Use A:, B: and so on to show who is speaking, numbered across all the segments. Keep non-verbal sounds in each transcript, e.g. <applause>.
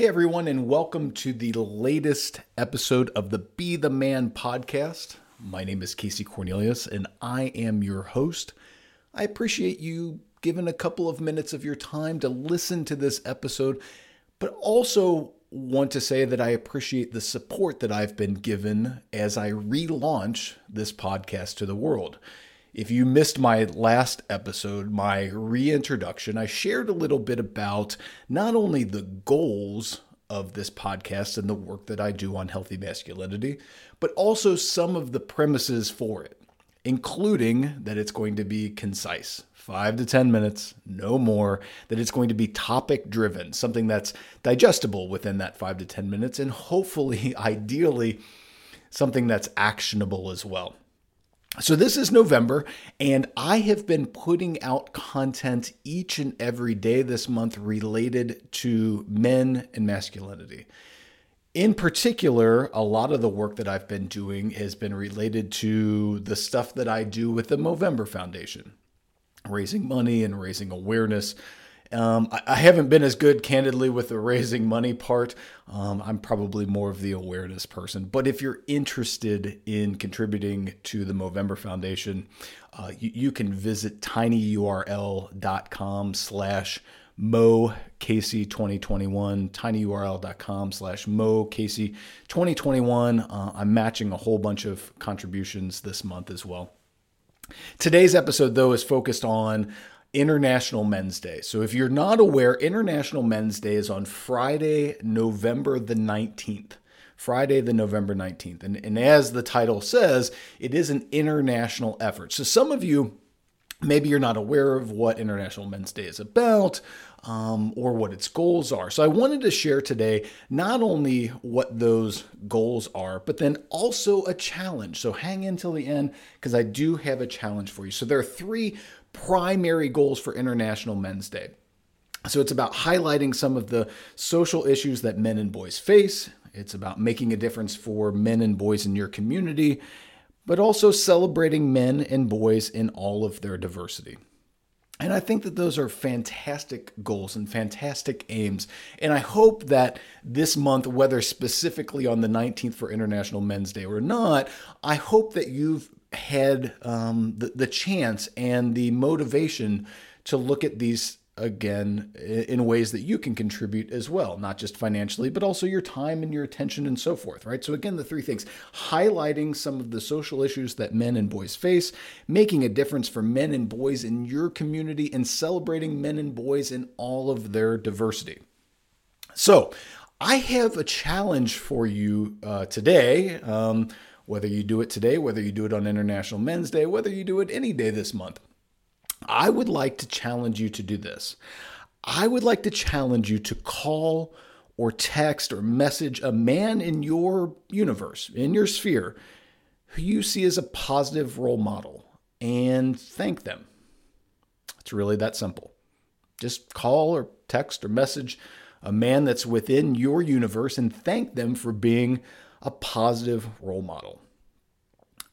A: Hey, everyone, and welcome to the latest episode of the Be the Man podcast. My name is Casey Cornelius, and I am your host. I appreciate you giving a couple of minutes of your time to listen to this episode, but also want to say that I appreciate the support that I've been given as I relaunch this podcast to the world. If you missed my last episode, my reintroduction, I shared a little bit about not only the goals of this podcast and the work that I do on healthy masculinity, but also some of the premises for it, including that it's going to be concise five to 10 minutes, no more, that it's going to be topic driven, something that's digestible within that five to 10 minutes, and hopefully, <laughs> ideally, something that's actionable as well. So, this is November, and I have been putting out content each and every day this month related to men and masculinity. In particular, a lot of the work that I've been doing has been related to the stuff that I do with the Movember Foundation, raising money and raising awareness um, I, I, haven't been as good, candidly, with the raising money part. Um, I'm probably more of the awareness person. But if you're interested in contributing to the Movember Foundation, uh, you, you, can visit tinyurl.com slash Mo Casey 2021, tinyurl.com slash Mo Casey 2021. Uh, I'm matching a whole bunch of contributions this month as well. Today's episode, though, is focused on International Men's Day. So if you're not aware, International Men's Day is on Friday, November the 19th. Friday, the November 19th. And, and as the title says, it is an international effort. So some of you, maybe you're not aware of what International Men's Day is about um, or what its goals are. So I wanted to share today not only what those goals are, but then also a challenge. So hang in till the end because I do have a challenge for you. So there are three primary goals for International Men's Day. So it's about highlighting some of the social issues that men and boys face. It's about making a difference for men and boys in your community, but also celebrating men and boys in all of their diversity. And I think that those are fantastic goals and fantastic aims. And I hope that this month, whether specifically on the 19th for International Men's Day or not, I hope that you've had um, the, the chance and the motivation to look at these again in ways that you can contribute as well, not just financially, but also your time and your attention and so forth, right? So, again, the three things highlighting some of the social issues that men and boys face, making a difference for men and boys in your community, and celebrating men and boys in all of their diversity. So, I have a challenge for you uh, today. Um, whether you do it today, whether you do it on International Men's Day, whether you do it any day this month. I would like to challenge you to do this. I would like to challenge you to call or text or message a man in your universe, in your sphere, who you see as a positive role model and thank them. It's really that simple. Just call or text or message a man that's within your universe and thank them for being a positive role model.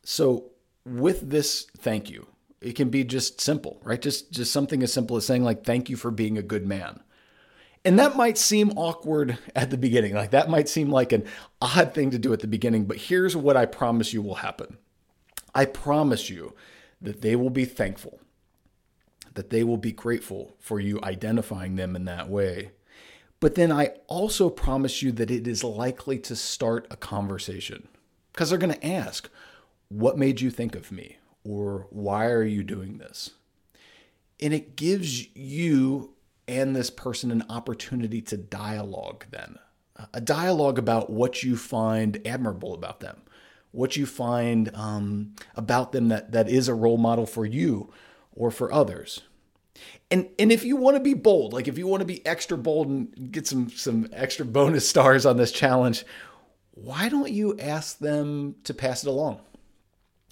A: So, with this thank you, it can be just simple, right? Just just something as simple as saying like thank you for being a good man. And that might seem awkward at the beginning. Like that might seem like an odd thing to do at the beginning, but here's what I promise you will happen. I promise you that they will be thankful, that they will be grateful for you identifying them in that way. But then I also promise you that it is likely to start a conversation because they're going to ask, What made you think of me? Or why are you doing this? And it gives you and this person an opportunity to dialogue then, a dialogue about what you find admirable about them, what you find um, about them that, that is a role model for you or for others. And and if you want to be bold, like if you want to be extra bold and get some some extra bonus <laughs> stars on this challenge, why don't you ask them to pass it along?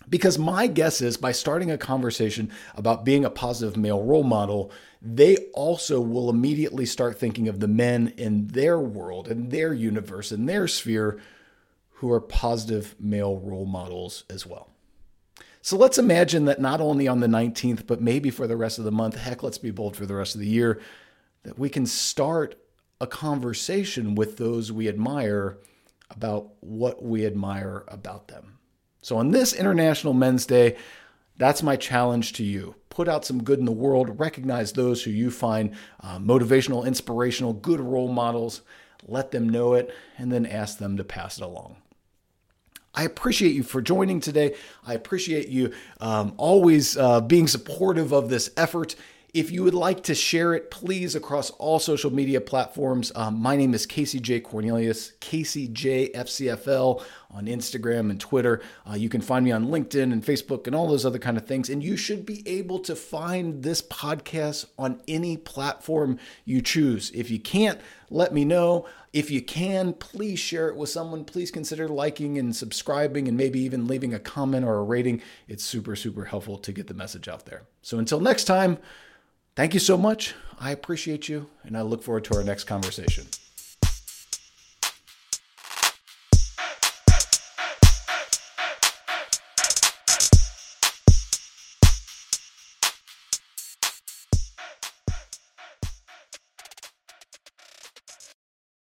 A: Because my guess is by starting a conversation about being a positive male role model, they also will immediately start thinking of the men in their world, in their universe, in their sphere who are positive male role models as well. So let's imagine that not only on the 19th, but maybe for the rest of the month, heck, let's be bold for the rest of the year, that we can start a conversation with those we admire about what we admire about them. So, on this International Men's Day, that's my challenge to you. Put out some good in the world, recognize those who you find uh, motivational, inspirational, good role models, let them know it, and then ask them to pass it along. I appreciate you for joining today. I appreciate you um, always uh, being supportive of this effort. If you would like to share it, please, across all social media platforms. Um, my name is Casey J. Cornelius, Casey J. FCFL on Instagram and Twitter. Uh, you can find me on LinkedIn and Facebook and all those other kind of things. And you should be able to find this podcast on any platform you choose. If you can't, let me know. If you can, please share it with someone. Please consider liking and subscribing and maybe even leaving a comment or a rating. It's super, super helpful to get the message out there. So until next time, Thank you so much. I appreciate you, and I look forward to our next conversation.